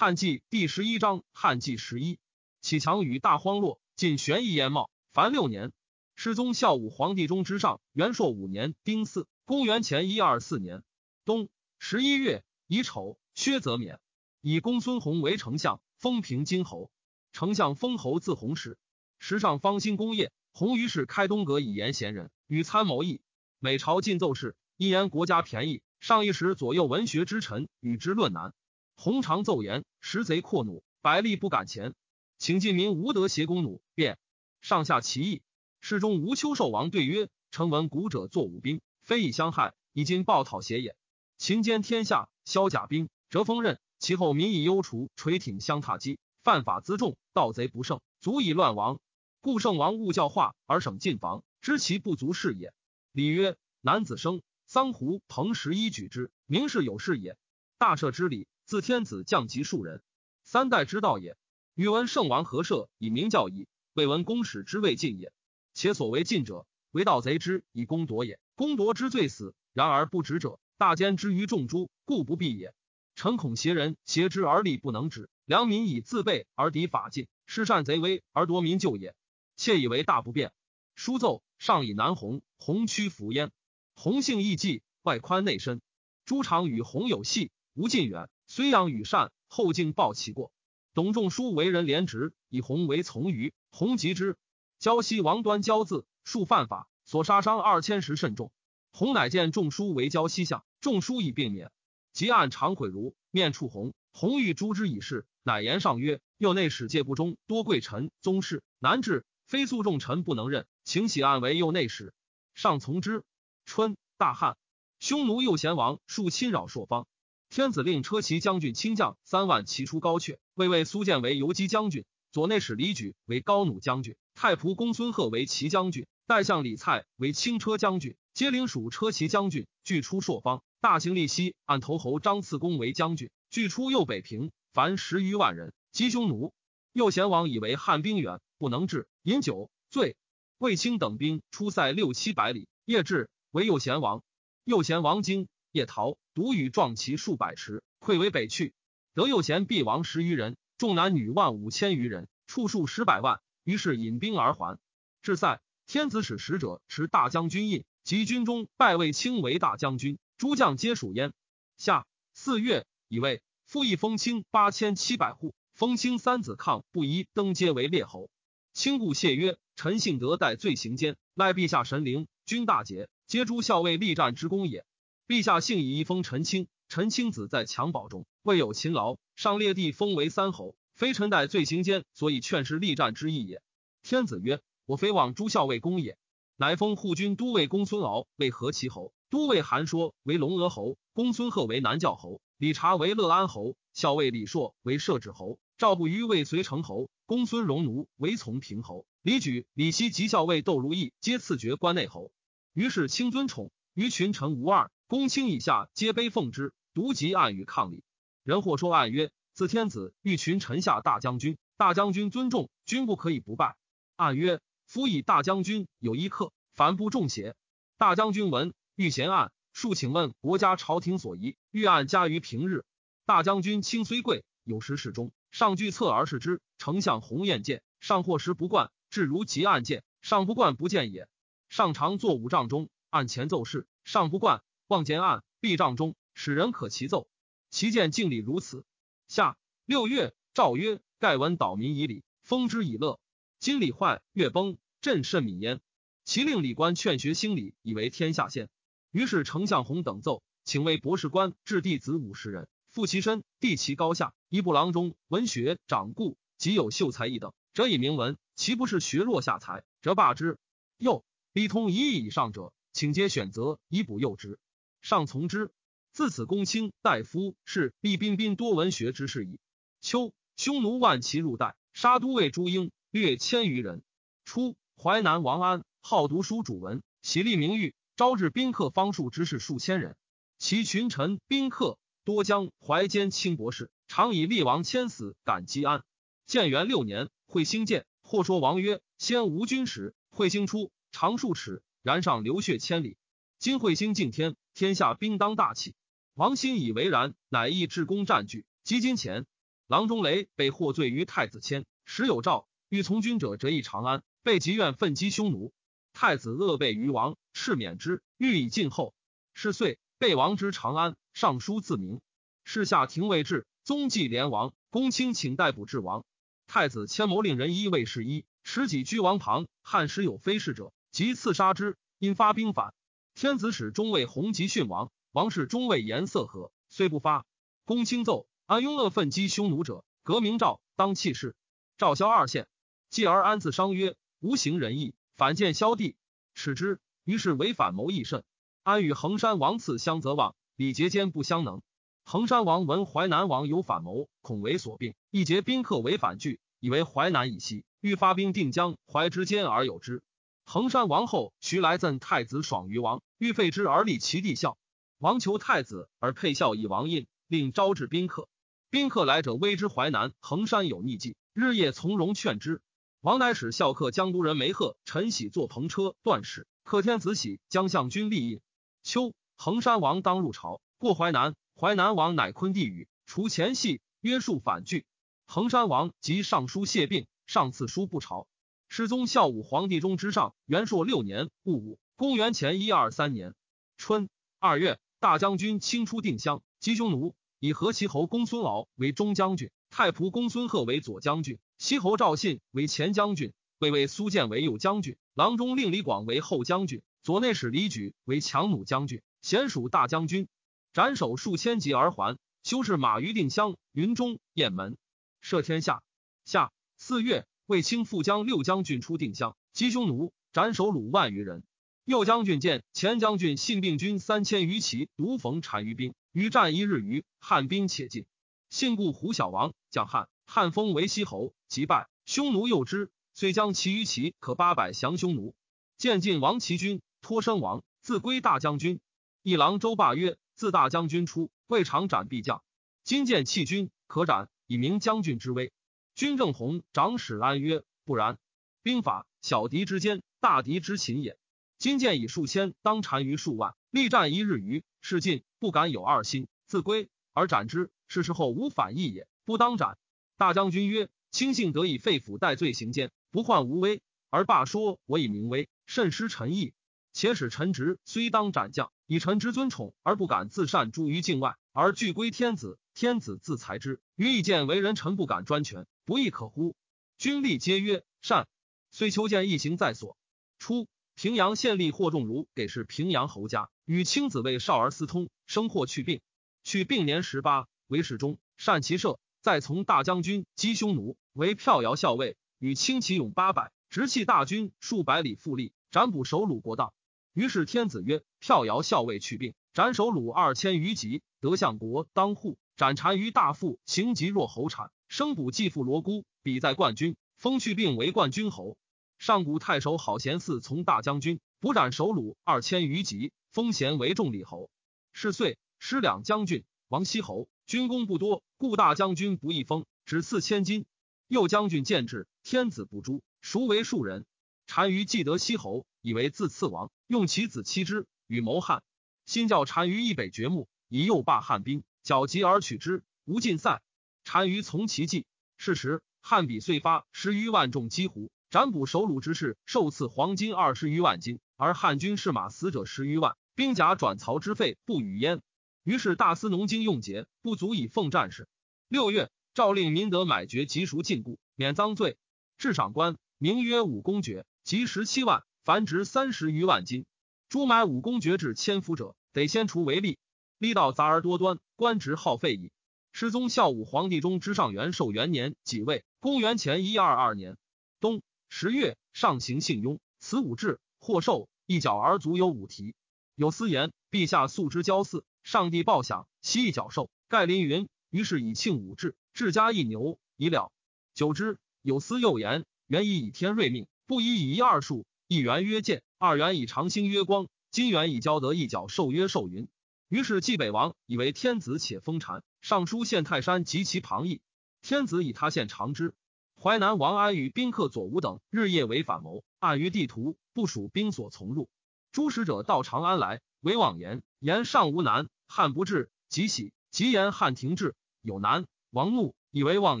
汉纪第十一章，汉纪十一，启强与大荒落，晋玄义燕茂，凡六年。世宗孝武皇帝中之上，元朔五年丁巳，公元前一二四年冬十一月乙丑，薛泽免，以公孙弘为丞相，封平金侯。丞相封侯自弘时，时尚方兴工业，弘于是开东阁以言贤人，与参谋议。每朝进奏事，一言国家便宜，上一时左右文学之臣与之论难。洪常奏言，食贼阔弩，百利不敢前，请晋民无德挟弓弩，便上下其意。世中吴秋寿王对曰：“臣闻古者作武兵，非以相害，以今暴讨邪也。秦兼天下，削甲兵，折锋刃，其后民以忧除，垂挺相踏击，犯法辎重，盗贼不胜，足以乱亡。故圣王勿教化而省禁防，知其不足是也。”礼曰：“男子生，桑胡彭十一举之，明是有事也。大赦之礼。”自天子降及庶人，三代之道也。欲闻圣王何赦以明教矣？未闻公使之未尽也。且所谓尽者，为盗贼之以攻夺也。攻夺之罪死，然而不止者，大奸之于众诸，故不必也。臣恐邪人挟之而力不能止，良民以自备而敌法尽，施善贼威而夺民救也。窃以为大不便。书奏上以南弘，弘屈服焉。弘性义济，外宽内深。诸常与弘有隙，无近远。虽养与善，后敬报其过。董仲舒为人廉直，以弘为从余。弘及之。胶西王端骄字，数犯法，所杀伤二千石甚重。弘乃见仲舒为胶西相，仲舒以并免。即按常悔如面触弘，弘欲诛之以事，乃言上曰：右内史戒不忠，多贵臣宗室，难治，非诉众臣不能任，请喜案为右内史。上从之。春，大旱，匈奴右贤王数侵扰朔方。天子令车骑将军亲将三万骑出高阙，魏魏苏建为游击将军，左内史李举为高弩将军，太仆公孙贺为骑将军，代相李蔡为轻车将军，皆领属车骑将军，俱出朔方。大行利西按头侯张次公为将军，俱出右北平，凡十余万人，击匈奴。右贤王以为汉兵远，不能至，饮酒醉。卫青等兵出塞六七百里，夜至，为右贤王。右贤王惊。夜逃，独与壮骑数百尺，溃为北去。得右贤必亡十余人，众男女万五千余人，处数十百万。于是引兵而还。至塞，天子使使者持大将军印，及军中拜魏卿为大将军，诸将皆属焉。下四月，以为复议封卿八千七百户，封卿三子抗不宜登阶为列侯。卿故谢曰：“臣幸得代罪行间，赖陛下神灵，君大节，皆诸校尉力战之功也。”陛下幸以一封陈清，陈清子在襁褓中未有勤劳，上列帝封为三侯，非臣代罪行间，所以劝示力战之意也。天子曰：我非望诸校尉公也，乃封护军都尉公孙敖为何其侯，都尉韩说为龙阿侯，公孙贺为南教侯，李察为乐安侯，校尉李硕为摄制侯，赵不虞为随成侯，公孙荣奴为从平侯，李举、李希及校尉窦如意皆赐爵关内侯。于是卿尊宠，于群臣无二。公卿以下皆卑奉之，独及暗与抗礼。人或说暗曰：“自天子欲群臣下大将军，大将军尊重，君不可以不拜。”暗曰：“夫以大将军有一客，凡不重邪？”大将军闻，欲嫌暗，数请问国家朝廷所宜，欲暗加于平日。大将军卿虽贵，有时侍中，上具侧而视之。丞相鸿雁见，上或时不惯，至如极暗见，上不惯不见也。上常坐五丈中，案前奏事，上不惯。望见案，壁帐中，使人可齐奏。其见敬礼如此。下六月，诏曰：“盖闻岛民以礼，封之以乐。今礼坏，月崩，朕甚悯焉。”其令礼官劝学兴礼，以为天下先。于是丞相弘等奏，请为博士官置弟子五十人，复其身，地其高下。一部郎中、文学长故，即有秀才一等，则以明文。其不是学弱下才，则罢之。又礼通一亿以上者，请皆选择以补幼之。上从之。自此，公卿大夫是立彬彬多文学之士矣。秋，匈奴万骑入代，杀都尉朱英，略千余人。初，淮南王安好读书主文，喜立名誉，招致宾客方数之士数千人。其群臣宾客多将淮间清博士，常以厉王千死感激安。建元六年，会兴建，或说王曰：“先无君时，会兴出，长数尺，然上流血千里。今会兴敬天。”天下兵当大起，王心以为然，乃意至公占据，积金钱。郎中雷被获罪于太子谦，时有诏，欲从军者折诣长安，被疾愿奋击匈奴。太子恶备于王，敕免之，欲以晋后。是岁，被王之长安，尚书自明。是下廷尉至，宗继连王，公卿请逮捕至王。太子迁谋令人衣卫士衣，持戟居王旁。汉时有非事者，即刺杀之。因发兵反，天子使中尉弘吉训王。王氏中尉颜色和，虽不发。公卿奏：安雍乐奋击匈奴者，革名诏，当弃市。赵萧二县。继而安自商曰：无行仁义，反见萧帝，耻之。于是为反谋议甚。安与衡山王赐相则望，礼节间不相能。衡山王闻淮南王有反谋，恐为所病，一结宾客为反拒，以为淮南以西，欲发兵定江淮之间而有之。衡山王后徐来赠太子爽于王，欲废之而立其弟孝。王求太子而配孝以王印，令招致宾客。宾客来者谓之淮南衡山有逆计，日夜从容劝之。王乃使孝客江都人梅贺、陈喜坐篷车断使，克天子喜将相军立印。秋，衡山王当入朝，过淮南。淮南王乃昆帝语，除前系，约束反拒。衡山王即上书谢病，上赐书不朝。世宗孝武皇帝中之上元朔六年戊午，公元前一二三年春二月，大将军清出定襄，击匈奴，以河齐侯公孙敖为中将军，太仆公孙贺为左将军，西侯赵信为前将军，魏魏苏建为右将军，郎中令李广为后将军，左内史李举为强弩将军，贤属大将军。斩首数千级而还，修士马于定襄、云中、雁门，赦天下。夏四月，卫青副将六将军出定襄，击匈奴，斩首虏万余人。右将军见前将军信病军三千余骑，独逢单于兵，于战一日余，汉兵且尽。信故胡小王将汉，汉封为西侯，即败。匈奴诱之，遂将其余骑可八百降匈奴。见晋王齐军，托身亡，自归大将军。一郎周霸曰。自大将军出，未尝斩必将。今见弃军，可斩，以明将军之威。军正弘长史安曰：不然。兵法，小敌之坚，大敌之擒也。今见以数千当单于数万，力战一日余，是尽不敢有二心，自归而斩之。是时候无反意也，不当斩。大将军曰：卿幸得以废府代罪行奸，不患无威，而罢说我以明威，甚失臣意。且使臣职虽当斩将。以臣之尊宠而不敢自擅诸于境外，而拒归天子，天子自裁之。于意见为人臣不敢专权，不亦可乎？君立皆曰善。虽求见一行在所。初，平阳县吏霍仲儒给事平阳侯家，与卿子为少儿私通，生祸去病。去病年十八，为侍中，善骑射，再从大将军击匈奴，为票摇校尉，与轻骑勇八百，直弃大军数百里，复立，斩捕首虏国道。于是天子曰：“票摇校尉去病，斩首虏二千余级，得相国当户，斩单于大夫，行疾若侯产，生补继父罗姑，比在冠军，封去病为冠军侯。上古太守好贤嗣从大将军，补斩首虏二千余级，封贤为众礼侯。是岁，失两将军，王西侯，军功不多，故大将军不易封，只赐千金。右将军见之，天子不诛，孰为庶人？单于既得西侯，以为自赐王。”用其子妻之与谋汉，新教单于以北掘墓，以诱罢汉兵，剿急而取之，无尽散。单于从其计。是时，汉比遂发十余万众击胡，斩捕首虏之士，受赐黄金二十余万斤，而汉军士马死者十余万，兵甲转曹之费不与焉。于是大司农经用节，不足以奉战士。六月，诏令民得买爵及赎禁锢，免赃罪。至赏官，名曰武公爵，即十七万。凡值三十余万金，诸买武公爵至千夫者，得先除为吏。力道杂而多端，官职耗费矣。世宗孝武皇帝中之上元寿元年己未，公元前一二二年冬十月，上行幸雍，此武志，或寿一角而足有五蹄。有司言，陛下素之骄祀，上帝报享，悉一角寿。盖临云，于是以庆武志，治家一牛，以了。久之，有司又言，原以以天瑞命，不以以一二数。一元曰建，二元以长兴曰光，金元以交得一角寿曰寿云。于是冀北王以为天子，且封禅。上书献泰山及其旁邑。天子以他献长之。淮南王安与宾客左吴等日夜为反谋，暗于地图，部署兵所从入。诸使者到长安来，为妄言，言上无难，汉不至，即喜，即言汉停滞，有难。王怒，以为妄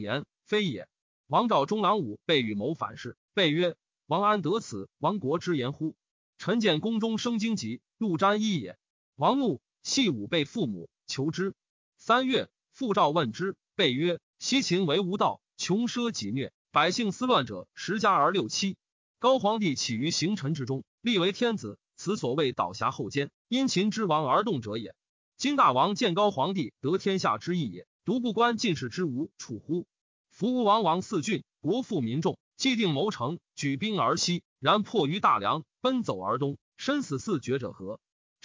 言，非也。王召中郎武被与谋反事，备曰：“王安得此亡国之言乎？”臣见宫中生荆棘，陆沾衣也。王怒，系武备父母，求之。三月，复召问之，备曰：“西秦为无道，穷奢极虐，百姓思乱者十家而六七。高皇帝起于行臣之中，立为天子，此所谓倒侠后奸，因秦之亡而动者也。今大王见高皇帝得天下之意也，独不观进士之无处乎？夫吴王王四郡，国富民众，既定谋成，举兵而西，然迫于大梁，奔走而东，身死四绝者何？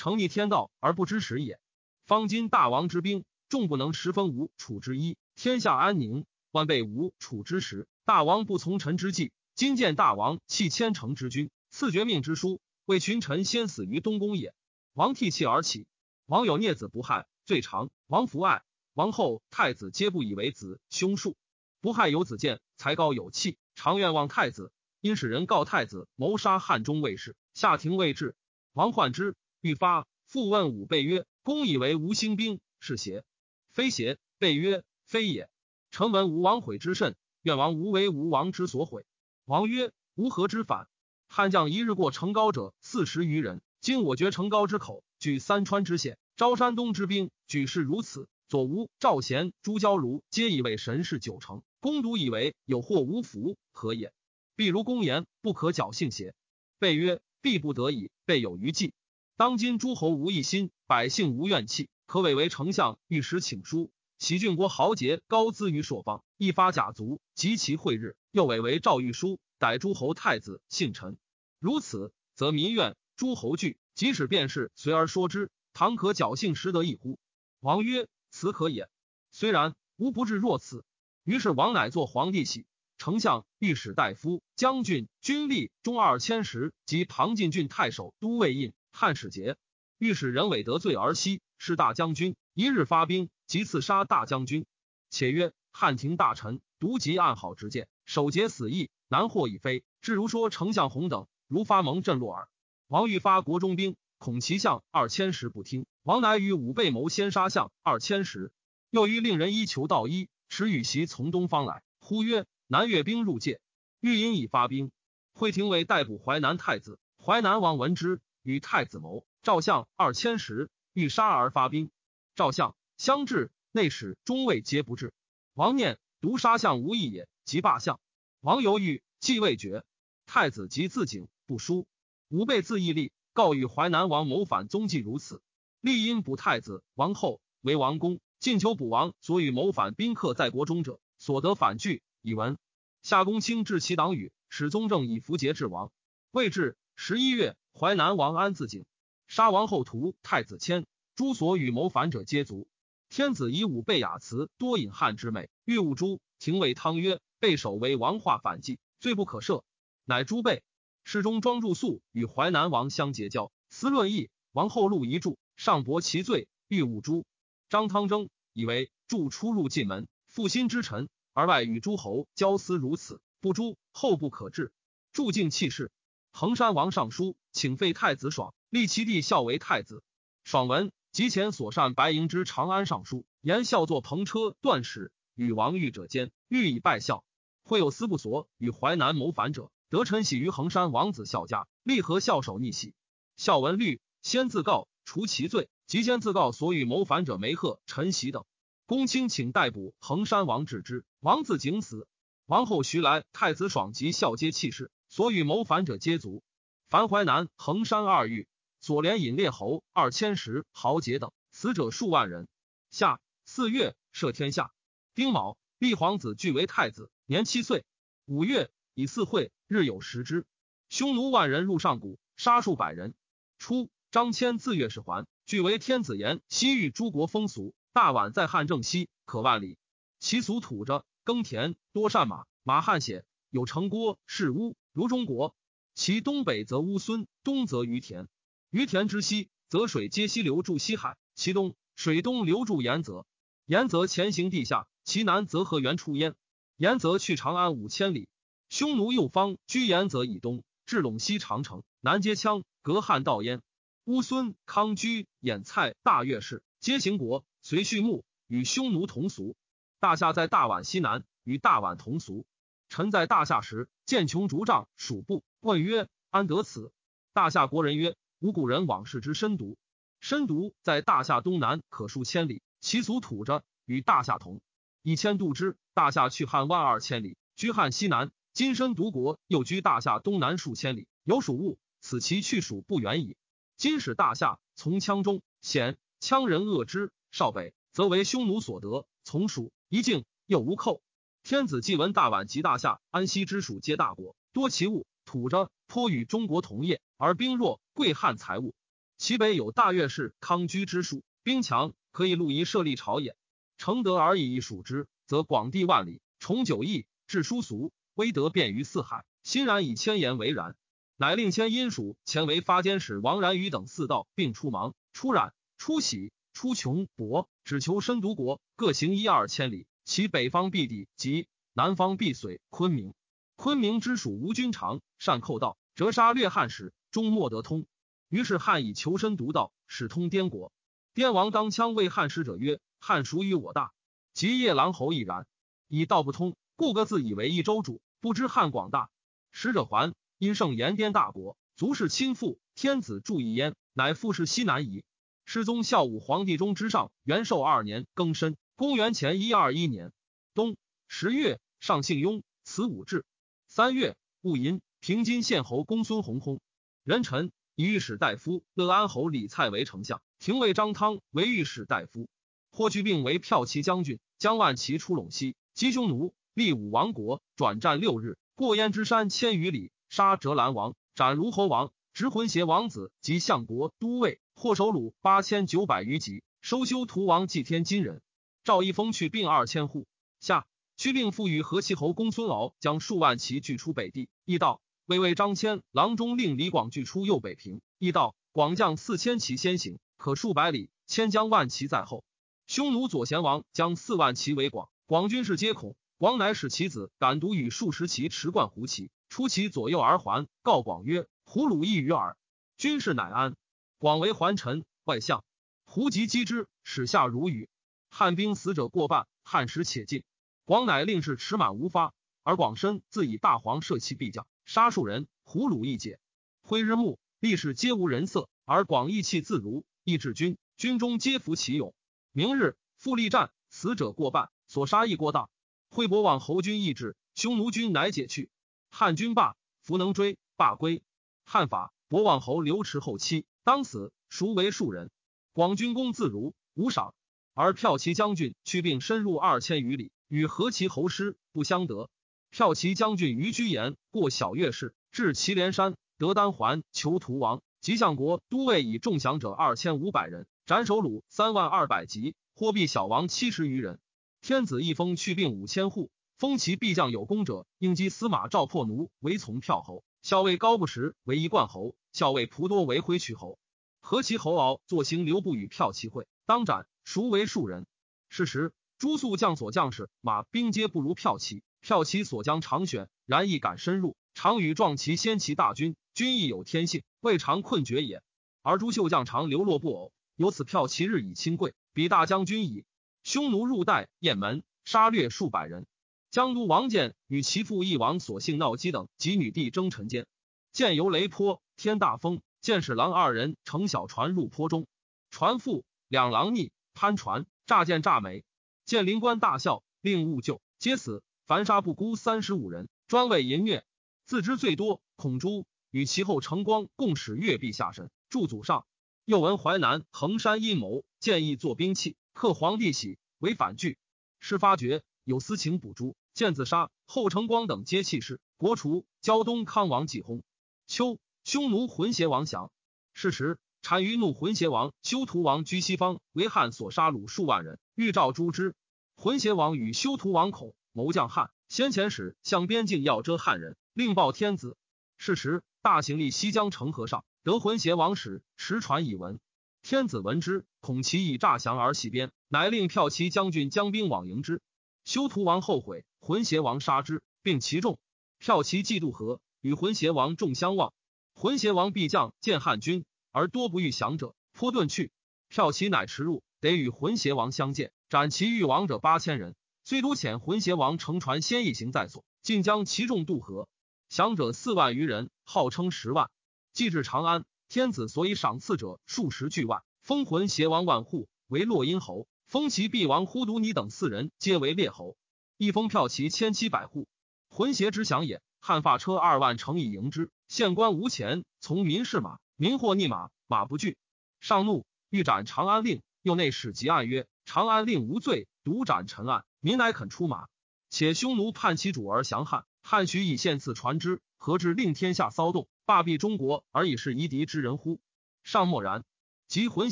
成逆天道而不知时也。方今大王之兵。”众不能十分吴楚之一，天下安宁。万被吴楚之时，大王不从臣之计。今见大王弃千城之君，赐绝命之书，为群臣先死于东宫也。王涕泣而起。王有孽子不害，最长。王弗爱。王后太子皆不以为子兄数。不害有子建，才高有气，常愿望太子。因使人告太子谋杀汉中卫士，下廷未至。王患之，欲发。复问武备曰：“公以为吴兴兵，是邪？”非邪，备曰：非也。臣闻吴王悔之甚，愿王无为吴王之所悔。王曰：吾何之反？汉将一日过成高者四十余人，今我绝成高之口，据三川之险，招山东之兵，举事如此。左吴、赵贤、朱交如皆以为神事九成，公独以为有祸无福，何也？必如公言，不可侥幸邪？备曰：必不得已。备有余计。当今诸侯无一心，百姓无怨气。可委为丞相，御史请书，喜郡国豪杰高资于朔方，一发甲卒，及其会日，又委为赵御书，逮诸侯太子姓陈。如此，则民怨，诸侯惧，即使便是随而说之，唐可侥幸识得一乎？王曰：此可也。虽然，吾不至若此。于是王乃作皇帝玺，丞相、御史大夫、将军、军吏中二千石，及唐进郡太守、都尉印、汉使节。御史人委得罪而息。是大将军一日发兵，即刺杀大将军。且曰：汉廷大臣独及暗好之见，守节死义，难获已非。至如说丞相洪等，如发蒙震落耳。王欲发国中兵，恐其相二千石不听。王乃与武备谋先杀相二千石。又欲令人依求道一，持羽檄从东方来。呼曰：南越兵入界，欲因以发兵。会廷为逮捕淮南太子。淮南王闻之，与太子谋，赵相二千石。欲杀而发兵，赵相相至，内史中尉皆不至。王念独杀相无益也，即罢相。王犹豫，继未决。太子即自警不书，吾辈自义立，告与淮南王谋反踪迹如此。立因补太子王后为王公，进求补王所与谋反宾客在国中者，所得反拒以闻。夏公卿至其党羽，使宗正以符节治王。未至十一月，淮南王安自警。杀王后屠太子谦，诸所与谋反者皆卒。天子以武备雅辞，多引汉之美，欲勿诛。廷尉汤曰：“备首为王化反计，罪不可赦。”乃诛备。侍中庄祝肃与淮南王相结交，思论议。王后录一注，上驳其罪，欲勿诛。张汤征以为祝出入晋门，负心之臣，而外与诸侯交私如此，不诛后不可治。祝敬弃世。衡山王上书，请废太子爽。立其弟孝为太子，爽文及前所善白营之长安尚书，言孝作篷车断使与王御者间，欲以拜孝。会有司不所与淮南谋反者，得臣喜于衡山王子孝家，立何孝守逆袭。孝文律先自告除其罪，即先自告所与谋反者梅贺、陈袭等。公卿请逮捕衡山王治之，王自景死。王后徐来，太子爽及孝皆弃世，所与谋反者皆族。樊淮南、衡山二狱。左连引列侯二千石豪杰等死者数万人。夏四月赦天下。丁卯，立皇子据为太子，年七岁。五月以四会，日有食之。匈奴万人入上谷，杀数百人。初，张骞自月氏还，据为天子言西域诸国风俗，大宛在汉正西，可万里。其俗土着耕田，多善马，马汗血，有城郭是屋，如中国。其东北则乌孙，东则于田。于田之西，则水皆西流注西海；其东水东流注延泽，延泽前行地下；其南则河源出焉，延泽去长安五千里。匈奴右方居延泽以东，至陇西长城，南接羌，隔汉道焉。乌孙、康居、衍蔡、大月氏，皆行国，随畜牧，与匈奴同俗。大夏在大宛西南，与大宛同俗。臣在大夏时，见穷竹杖，属部，问曰：“安得此？”大夏国人曰：“吾古人往事之深毒。深毒在大夏东南，可数千里，其俗土着，与大夏同。以千度之，大夏去汉万二千里，居汉西南。今深独国又居大夏东南数千里，有属物，此其去属不远矣。今使大夏从羌中，险羌人恶之，少北则为匈奴所得。”从属一境又无寇，天子既闻大宛及大夏、安息之属皆大国，多其物，土着颇与中国同业，而兵弱，贵汉财物。其北有大越氏、康居之属，兵强，可以路夷设立朝也。承德而以一属之，则广地万里，崇九邑，治殊俗，威德遍于四海。欣然以千言为然，乃令千殷属前为发监使王然于等四道，并出芒、出染、出喜。出穷博，只求深独国，各行一二千里。其北方必地，及南方必遂。昆明，昆明之属吴君长，善寇盗，折杀掠汉使，终莫得通。于是汉以求身独道，使通滇国。滇王当羌为汉使者曰：“汉属于我大。”及夜郎侯亦然。以道不通，故各自以为一州主，不知汉广大。使者还，因盛言滇大国，足是亲附，天子注意焉，乃复是西南夷。世宗孝武皇帝中之上元寿二年庚申，公元前一二一年冬十月，上姓雍，此武志。三月戊寅，平津县侯公孙弘薨。人臣以御史大夫乐安侯李蔡为丞相，廷尉张汤为御史大夫。霍去病为骠骑将军，将万骑出陇西，击匈奴，立武王国，转战六日，过燕之山千余里，杀折兰王，斩卢侯王，执浑邪王子及相国都尉。获首虏八千九百余级，收修图王祭天金人。赵一峰去并二千户。下屈并复与河西侯公孙敖将数万骑拒出北地。义道魏魏张骞郎中令李广拒出右北平。义道广将四千骑先行，可数百里。千将万骑在后。匈奴左贤王将四万骑围广，广军士皆恐。广乃使其子敢独与数十骑持贯胡骑出其左右而还，告广曰：“胡虏一于耳。”军士乃安。广为还臣外相，胡及击之，使下如雨。汉兵死者过半，汉时且尽。广乃令士持满无发，而广身自以大黄射其必将，杀数人，胡虏一解。挥日暮，历士皆无人色，而广意气自如，亦至军，军中皆服其勇。明日复力战，死者过半，所杀亦过大。惠伯望侯军意志，匈奴军乃解去。汉军罢，弗能追，罢归。汉法博望侯刘持后期。当死，孰为庶人？广军功自如，无赏。而骠骑将军去并深入二千余里，与何其侯师不相得。骠骑将军于居延过小月氏，至祁连山，得丹环，求屠王。吉相国都尉以众降者二千五百人，斩首虏三万二百级，获毙小王七十余人。天子一封去并五千户，封其必将有功者，应击司马赵破奴为从票侯。校尉高不时为一冠侯，校尉蒲多为挥渠侯。何其侯敖坐行刘不与骠骑会，当斩，孰为庶人？是时，诸宿将所将士马兵皆不如骠骑，骠骑所将常选，然亦敢深入，常与壮骑先骑大军，军亦有天性，未尝困绝也。而朱秀将常流落不偶，由此骠骑日以亲贵，比大将军矣。匈奴入代雁门，杀掠数百人。江都王建与其父义王所幸闹姬等及女帝争臣间，见游雷坡，天大风，见使郎二人乘小船入坡中，船覆，两郎逆攀船，乍见乍美，见灵官大笑，令勿救，皆死。凡杀不辜三十五人，专为淫虐，自知最多。孔朱与其后成光共使月壁下神，助祖上。又闻淮南衡山阴谋，建议作兵器，克皇帝玺，为反拒。事发觉有私情捕诛。见自杀，后成光等皆弃世。国除，胶东康王继薨。秋，匈奴浑邪王降。是时，单于怒浑邪王修图王居西方，为汉所杀虏数万人，欲召诛之。浑邪王与修图王恐，谋将汉。先遣使向边境要遮汉人，令报天子。是时，大行立西江城河上，得浑邪王使持传以闻。天子闻之，恐其以诈降而袭边，乃令骠骑将军将兵往迎之。修图王后悔。浑邪王杀之，并其众。骠骑嫉妒和，与浑邪王众相望。浑邪王必将见汉军，而多不欲降者，颇遁去。骠骑乃驰入，得与浑邪王相见，斩其欲王者八千人。虽都遣浑邪王乘船先一行在所，尽将其众渡河。降者四万余人，号称十万。既至长安，天子所以赏赐者数十巨万，封浑邪王万户为洛阴侯，封其必王忽独尼等四人皆为列侯。一封票骑千七百户，浑邪之降也。汉发车二万乘以迎之，县官无钱，从民士马，民或逆马，马不惧。上怒，欲斩长安令。又内史及案曰：长安令无罪，独斩陈案，民乃肯出马。且匈奴叛其主而降汉，汉许以献赐传之，何至令天下骚动，罢毙中国而以是夷狄之人乎？尚默然。及浑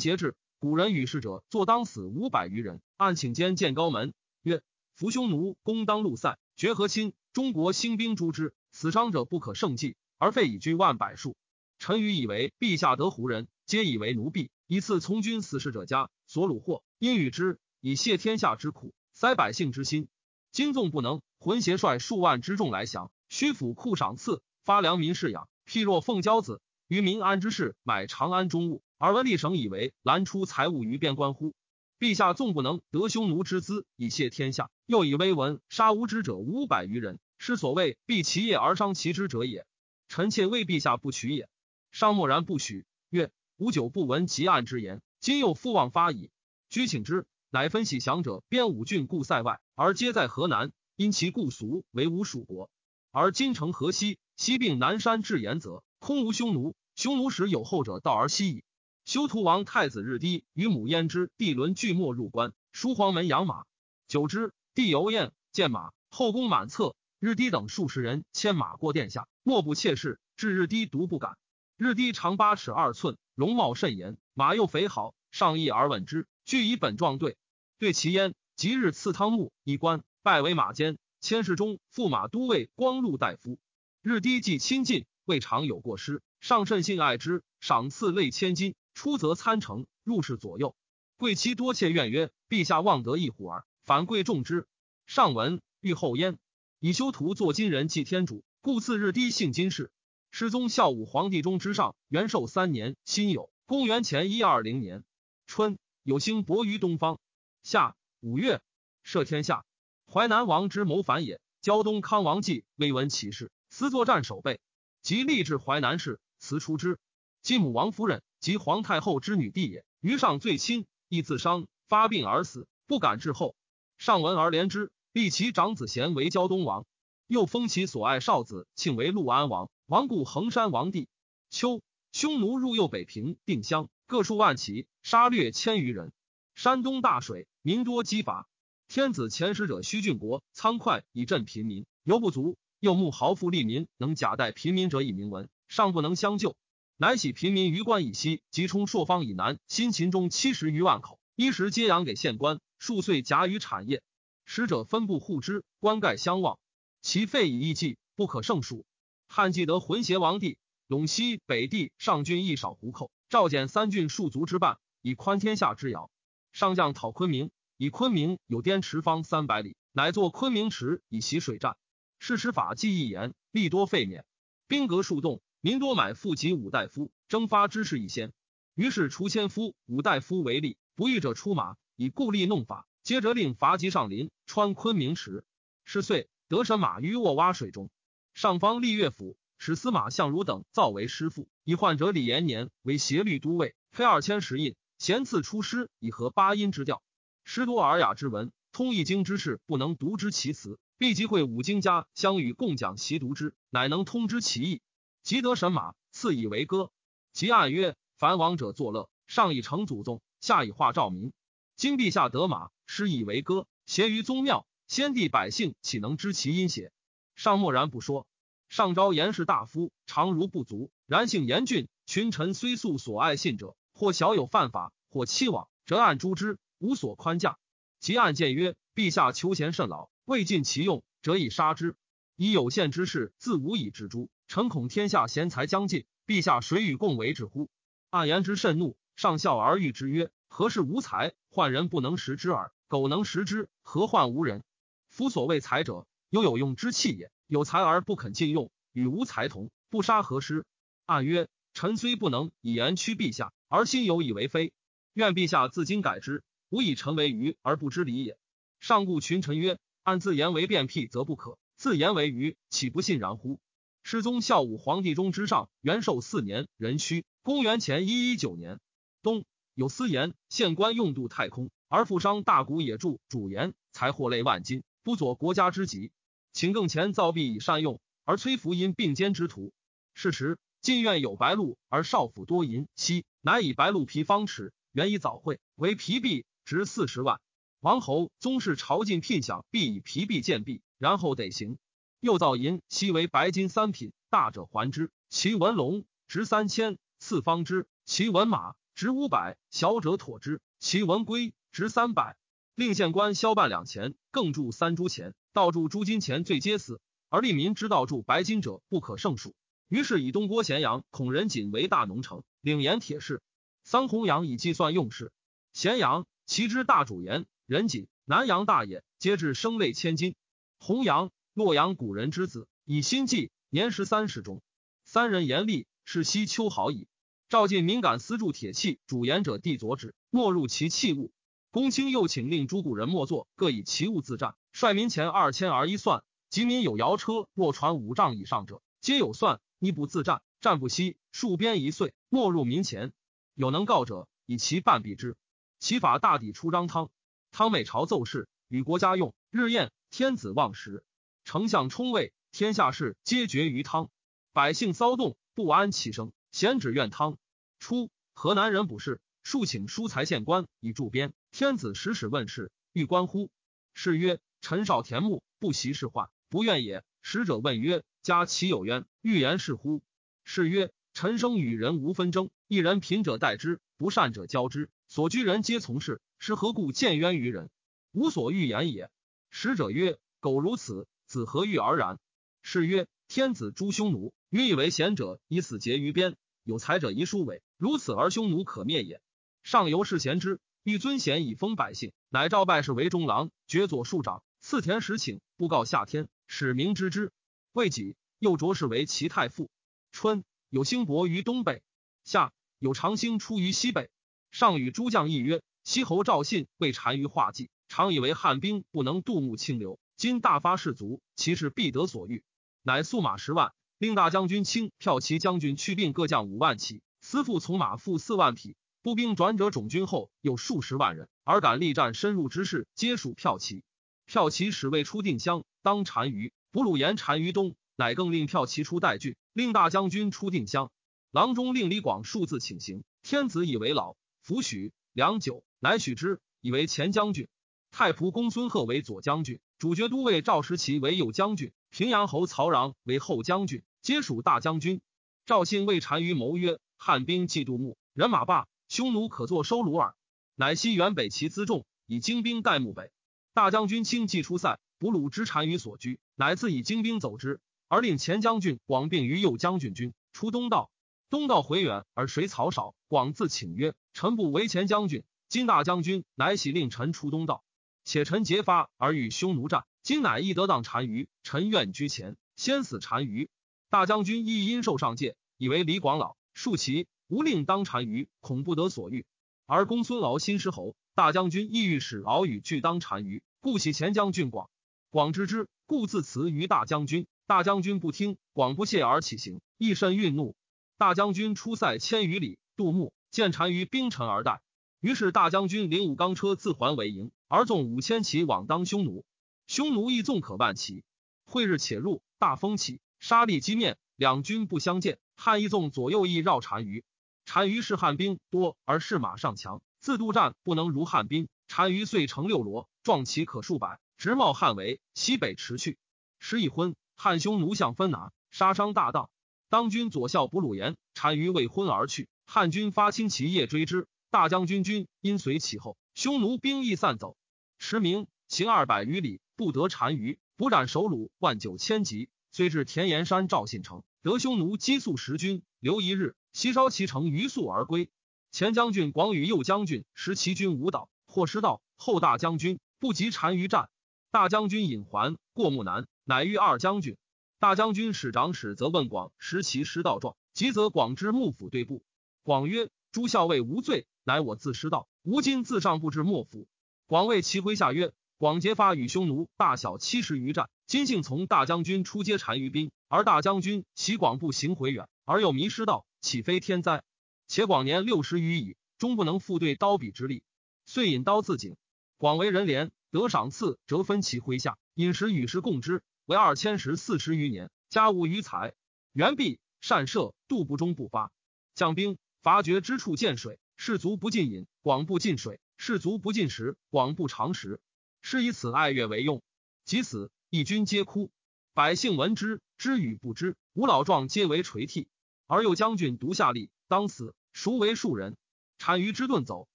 邪至，古人与事者坐当死五百余人，按请间见高门，曰：伏匈奴攻当路塞，绝和亲，中国兴兵诛之。死伤者不可胜计，而废以居万百数。臣愚以为陛下得胡人，皆以为奴婢，以赐从军死士者家所虏获，因与之以谢天下之苦，塞百姓之心。今纵不能，浑邪率数万之众来降，虚府库赏赐，发良民饲养。譬若奉骄子于民安之事，买长安中物，而闻吏省以为拦出财物于边关乎？陛下纵不能得匈奴之资以谢天下，又以威文杀无知者五百余人。是所谓避其业而伤其之者也。臣妾为陛下不取也。上默然不许，曰：吾久不闻极案之言，今又复望发矣。居请之，乃分喜降者编五郡故塞外，而皆在河南，因其故俗为吾属国。而今城河西，西并南山至延泽，空无匈奴。匈奴时有后者道而西矣。修图王太子日低与母焉之地轮俱没入关，书黄门养马。久之，帝游宴见马，后宫满侧。日低等数十人牵马过殿下，莫不妾视。至日低独不敢。日低长八尺二寸，容貌甚严，马又肥好。上意而问之，俱以本状对。对其焉，即日赐汤沐以官，拜为马监。千世中驸马都尉光禄大夫。日低既亲近，未尝有过失。上甚信爱之，赏赐类千金。出则参乘，入室左右。贵妻多妾怨曰：“陛下望得一虎儿，反贵重之。”上闻，欲后焉。以修图作金人祭天主，故赐日低姓金氏。世宗孝武皇帝中之上元寿三年辛酉，公元前一二零年春，有星薄于东方。夏五月，赦天下。淮南王之谋反也。胶东康王继未闻其事，私作战守备，即立志淮南事，辞出之。继母王夫人及皇太后之女弟也，于上最亲，亦自伤发病而死，不敢治后。上闻而怜之。立其长子贤为胶东王，又封其所爱少子庆为陆安王。王故衡山王帝。秋，匈奴入右北平定襄，各数万骑，杀掠千余人。山东大水，民多饥乏。天子遣使者须郡国仓快以赈贫民，犹不足。又慕豪富利民，能假待贫民者以名闻，尚不能相救。乃徙贫民于关以西，及冲朔方以南，新秦中七十余万口，衣食皆养给县官，数岁甲于产业。使者分布护之，官盖相望，其费以益计，不可胜数。汉既得浑邪王帝，陇西北地上郡一少胡寇，赵简三郡戍卒之半，以宽天下之遥。上将讨昆明，以昆明有滇池方三百里，乃作昆明池以习水战。事时法纪一严，力多废免，兵革数动，民多买富及五大夫，征发之事一先。于是除千夫、五大夫为例，不欲者出马，以故吏弄法。接着令伐及上林，穿昆明池。是岁，得神马于沃洼水中。上方立乐府，使司马相如等造为师傅，以患者李延年为协律都尉，非二千石印，咸赐出师，以合八音之调。师多尔雅之文，通易经之事，不能读之其词，必即会五经家相与共讲习读之，乃能通之其意。即得神马，赐以为歌。即案曰：凡王者作乐，上以成祖宗，下以化兆民。今陛下得马。诗以为歌，谐于宗庙，先帝百姓岂能知其音邪？上默然不说。上招言氏大夫，常如不足，然性严峻。群臣虽素所爱信者，或小有犯法，或欺罔，折案诛之，无所宽驾。其案见曰：陛下求贤甚老，未尽其用，则以杀之。以有限之事，自无以治诸。臣恐天下贤才将尽，陛下谁与共为之乎？按言之甚怒，上笑而喻之曰：何事无才，患人不能食之耳？苟能食之，何患无人？夫所谓才者，犹有用之气也。有才而不肯尽用，与无才同，不杀何失？按曰：臣虽不能以言屈陛下，而心有以为非。愿陛下自今改之，吾以臣为愚而不知礼也。上故群臣曰：“按自言为变辟，则不可；自言为愚，岂不信然乎？”世宗孝武皇帝中之上，元寿四年壬戌，公元前一一九年冬，有司言县官用度太空，而富商大贾也著主言，财货累万金，不佐国家之急。请更前造币以善用，而崔福因并兼之徒。是时，晋院有白鹿，而少府多银锡，乃以白鹿皮方尺，原以早会为皮币，值四十万。王侯宗室朝觐聘享，必以皮币见币，然后得行。又造银锡为白金三品，大者还之。其文龙值三千，次方之；其文马值五百，小者妥之；其文龟值三百。令县官销办两钱，更铸三铢钱。盗铸诸金钱最皆死，而利民之道铸白金者不可胜数。于是以东郭咸阳孔仁锦为大农城，领盐铁市。桑弘羊以计算用事。咸阳其之大主盐，仁锦南阳大也，皆至生类千金。弘羊洛阳古人之子，以心计，年十三世中。三人严厉，是西秋好矣。赵晋敏感私铸铁器，主盐者递左指，没入其器物。公卿又请令诸古人莫作，各以其物自战。率民钱二千而一算，及民有摇车，若传五丈以上者，皆有算。逆不自战，战不息，戍边一岁，莫入民前。有能告者，以其半毙之。其法大抵出张汤。汤每朝奏事，与国家用，日宴，天子望食，丞相冲位，天下事皆决于汤。百姓骚动，不安其生，贤止怨汤。初，河南人卜事，数请疏财县官以助边。天子使使问事，欲观乎？是曰。陈少田木不习仕宦，不愿也。使者问曰：“家其有冤？欲言是乎？”是曰：“陈生与人无纷争，一人贫者待之，不善者交之，所居人皆从事。是何故见冤于人？无所欲言也。”使者曰：“苟如此，子何欲而然？”是曰：“天子诛匈奴，予以为贤者以死节于边，有才者以书为如此，而匈奴可灭也。上游是贤之，欲尊贤以封百姓，乃召拜士为中郎，爵左庶长。”赐田十顷，布告夏天，使民知之。未几，又擢士为齐太傅。春，有星伯于东北；夏，有长星出于西北。上与诸将议曰：“西侯赵信为单于画计，常以为汉兵不能渡木清流。今大发士卒，其事必得所欲。乃速马十万，令大将军卿、骠骑将军去并各将五万骑，司副从马负四万匹。步兵转者种军后有数十万人，而敢力战深入之士，皆属骠骑。”骠骑使未出定襄，当单于。俘虏言单于东，乃更令骠骑出代郡，令大将军出定襄。郎中令李广数字请行，天子以为老，弗许。良久，乃许之，以为前将军。太仆公孙贺为左将军，主角都尉赵时齐为右将军，平阳侯曹壤为后将军，皆属大将军。赵信谓单于谋曰：“汉兵既杜牧，人马罢，匈奴可作收虏耳。”乃西原北齐辎重，以精兵待牧北。大将军轻骑出塞，俘虏之单于所居，乃自以精兵走之，而令前将军广并于右将军军出东道。东道回远而水草少，广自请曰：“臣不为前将军，今大将军乃喜令臣出东道，且臣结发而与匈奴战，今乃亦得当单于，臣愿居前，先死单于。”大将军亦因受上戒，以为李广老庶其无令当单于，恐不得所欲。而公孙敖新师侯。大将军意欲使敖与俱当单于，故喜前将军广。广知之，故自辞于大将军。大将军不听，广不屑而起行，亦甚愠怒。大将军出塞千余里，杜牧见单于兵陈而待，于是大将军领五钢车自还为营，而纵五千骑往当匈奴。匈奴亦纵可万骑，会日且入，大风起，杀戮击面，两军不相见。汉一纵左右翼绕单于，单于是汉兵多而士马上强。自度战不能如汉兵，单于遂乘六罗，壮骑可数百，直冒汉围，西北驰去。时已昏，汉匈奴相分拿，杀伤大荡。当军左校卜鲁言，单于未昏而去。汉军发轻骑夜追之，大将军军因随其后，匈奴兵亦散走。驰明行二百余里，不得单于，捕斩首虏万九千级，虽至田岩山赵信城，得匈奴击速十军，留一日，西烧其城余速而归。前将军广与右将军识其军无道，或失道。后大将军不及单于战，大将军引还过木南，乃遇二将军。大将军使长史则问广识其失道状，即则广之幕府对簿。广曰：“诸校尉无罪，乃我自失道。吾今自上不知幕府。”广谓其麾下曰：“广结发与匈奴大小七十余战。今幸从大将军出接单于兵，而大将军其广步行回远，而又迷失道，岂非天灾？且广年六十余矣，终不能复对刀笔之力，遂引刀自尽。广为人怜，得赏赐，折分其麾下，饮食与时共之，为二千石四十余年，家无余财。元毕，善射，度不中不发。将兵伐绝之处见水，士卒不进饮；广不进水，士卒不进食；广不尝食，是以此爱乐为用。及死。义军皆哭，百姓闻之，知与不知，吾老壮皆为垂涕。而右将军独下吏，当死，孰为庶人？单于之遁走，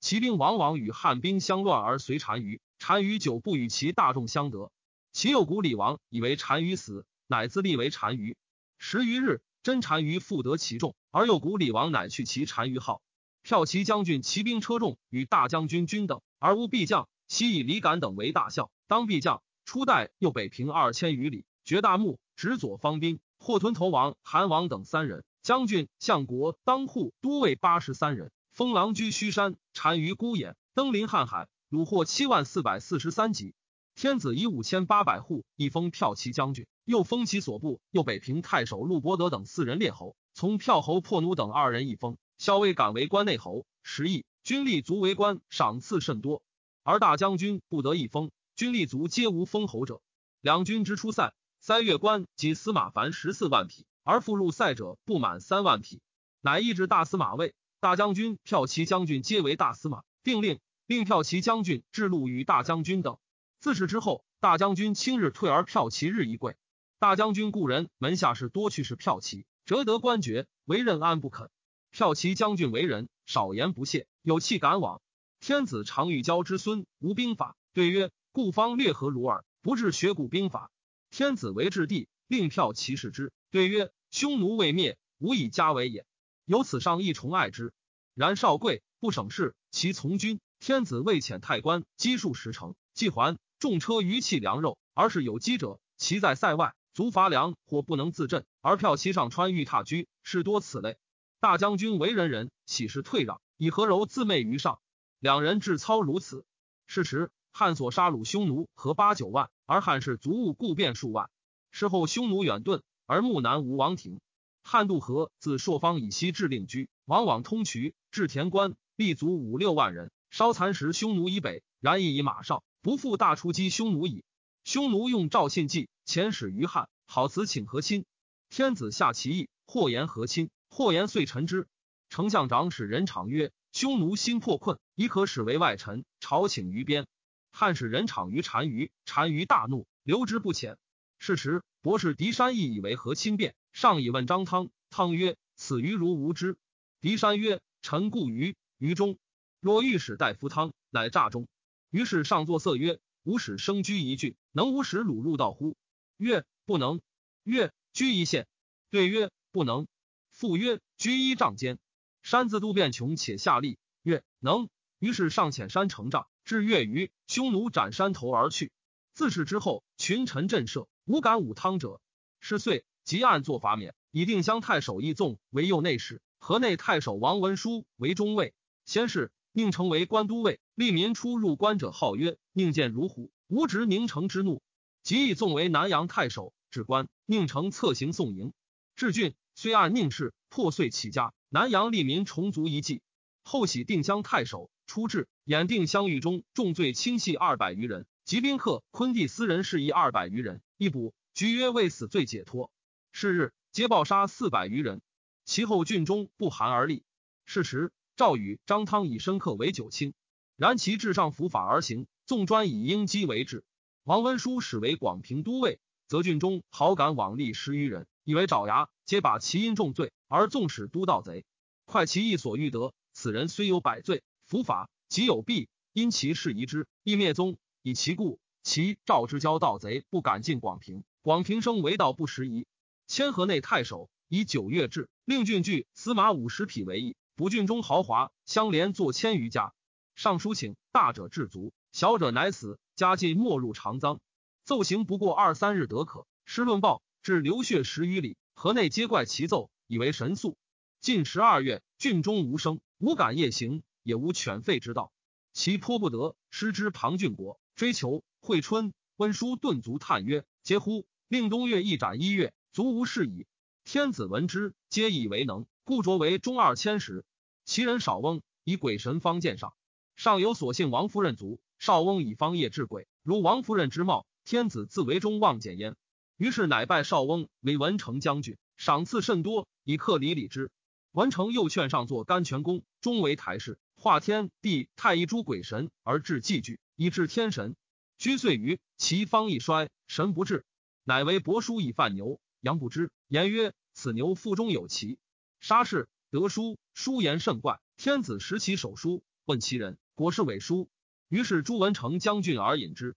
骑兵往往与汉兵相乱，而随单于。单于久不与其大众相得，其右谷李王以为单于死，乃自立为单于。十余日，真单于复得其众，而右谷李王乃去其单于号。骠骑将军骑兵车众与大将军均等，而无必将。悉以李敢等为大校，当必将。初代又北平二千余里，绝大木，执左方兵，霍屯头王韩王等三人，将军相国当户都尉八十三人，封狼居虚山，单于孤眼，登临瀚海，虏获七万四百四十三级。天子以五千八百户一封骠骑将军，又封其所部右北平太守陆伯德等四人列侯，从票侯破奴等二人一封，校尉敢为关内侯，十亿军力足为官，赏赐甚多，而大将军不得一封。军力足皆无封侯者。两军之出塞，塞越关及司马凡十四万匹，而复入塞者不满三万匹，乃抑制大司马位。大将军、骠骑将军皆为大司马，并令令骠骑将军制禄与大将军等。自是之后，大将军轻日退，而骠骑日益贵。大将军故人门下士多去世，骠骑折得官爵，为任安不肯。骠骑将军为人少言不懈，有气敢往。天子常欲教之孙无兵法，对曰。故方略何如耳？不治学古兵法。天子为质地，令票骑士之。对曰：匈奴未灭，无以家为也。由此上亦崇爱之。然少贵不省事，其从军。天子未遣太官，积数十城，既还，重车余器粮肉，而是有机者，其在塞外，足乏粮或不能自振，而票骑上川欲踏居，是多此类。大将军为人人，喜事退让，以何柔自媚于上。两人志操如此。是时。汉所杀戮匈奴合八九万，而汉士卒物故变数万。事后匈奴远遁，而木南无王庭。汉渡河自朔方以西至令居，往往通衢至田关，立足五六万人，稍蚕食匈奴以北。然亦以马少，不复大出击匈奴矣。匈奴用赵信计遣使于汉，好辞请和亲。天子下其意，或言和亲，或言遂臣之。丞相长使人场曰：匈奴心破困，已可使为外臣，朝请于边。汉使人场于单于，单于大怒，留之不遣。是时，博士狄山亦以为何亲变，上以问张汤。汤曰：“此于如无知。”狄山曰：“臣故于于中。若欲使大夫汤，乃诈中。”于是上作色曰：“吾使生居一郡，能无使鲁入道乎？”曰：“不能。”曰：“居一县。”对曰：“不能。”复曰：“居一丈间。”山自度变穷，且下吏曰：“能。”于是上遣山成丈。至月余，匈奴斩山头而去。自是之后，群臣震慑，无敢武汤者。是岁，即案作法免，以定襄太守易纵为右内史，河内太守王文书为中尉。先是，宁城为官都尉，吏民出入关者号曰宁见如虎，无执宁城之怒。即以纵为南阳太守，至官，宁城策行送迎。至郡，虽按宁氏破碎其家，南阳吏民重足一计。后喜定襄太守。出至演定襄狱中，重罪轻系二百余人，及宾客昆弟私人事宜二百余人，一捕居曰为死罪解脱。是日，皆暴杀四百余人。其后郡中不寒而栗。是时，赵宇、张汤以深刻为九卿，然其至上伏法而行，纵专以鹰击为治。王文书始为广平都尉，则郡中好感往吏十余人，以为爪牙，皆把其因重罪，而纵使都盗贼，快其意所欲得。此人虽有百罪。伏法即有弊，因其事疑之，亦灭宗。以其故，其赵之交盗贼不敢进广平。广平生为道不时宜。千河内太守以九月至，令郡具司马五十匹为邑，补郡中豪华，相连作千余家。上书请大者至足，小者乃死，家尽没入长赃。奏行不过二三日得可。诗论报至流血十余里，河内皆怪其奏，以为神速。近十二月，郡中无声，无敢夜行。也无犬吠之道，其颇不得失之。庞俊国追求惠春温书顿足叹曰：“嗟乎！令东岳一斩一月，足无事矣。”天子闻之，皆以为能，故擢为中二千石。其人少翁以鬼神方见上，上有所幸王夫人足，少翁以方业治鬼，如王夫人之貌。天子自为中望见焉，于是乃拜少翁为文成将军，赏赐甚多，以克礼礼之。文成又劝上作甘泉宫，终为台氏，化天地太一诸鬼神而治祭具，以治天神。居岁于，其方一衰，神不至，乃为帛书以犯牛。杨不知言曰：“此牛腹中有奇。”杀氏得书，书言甚怪。天子识其手书，问其人，果是伪书。于是朱文成将军而引之。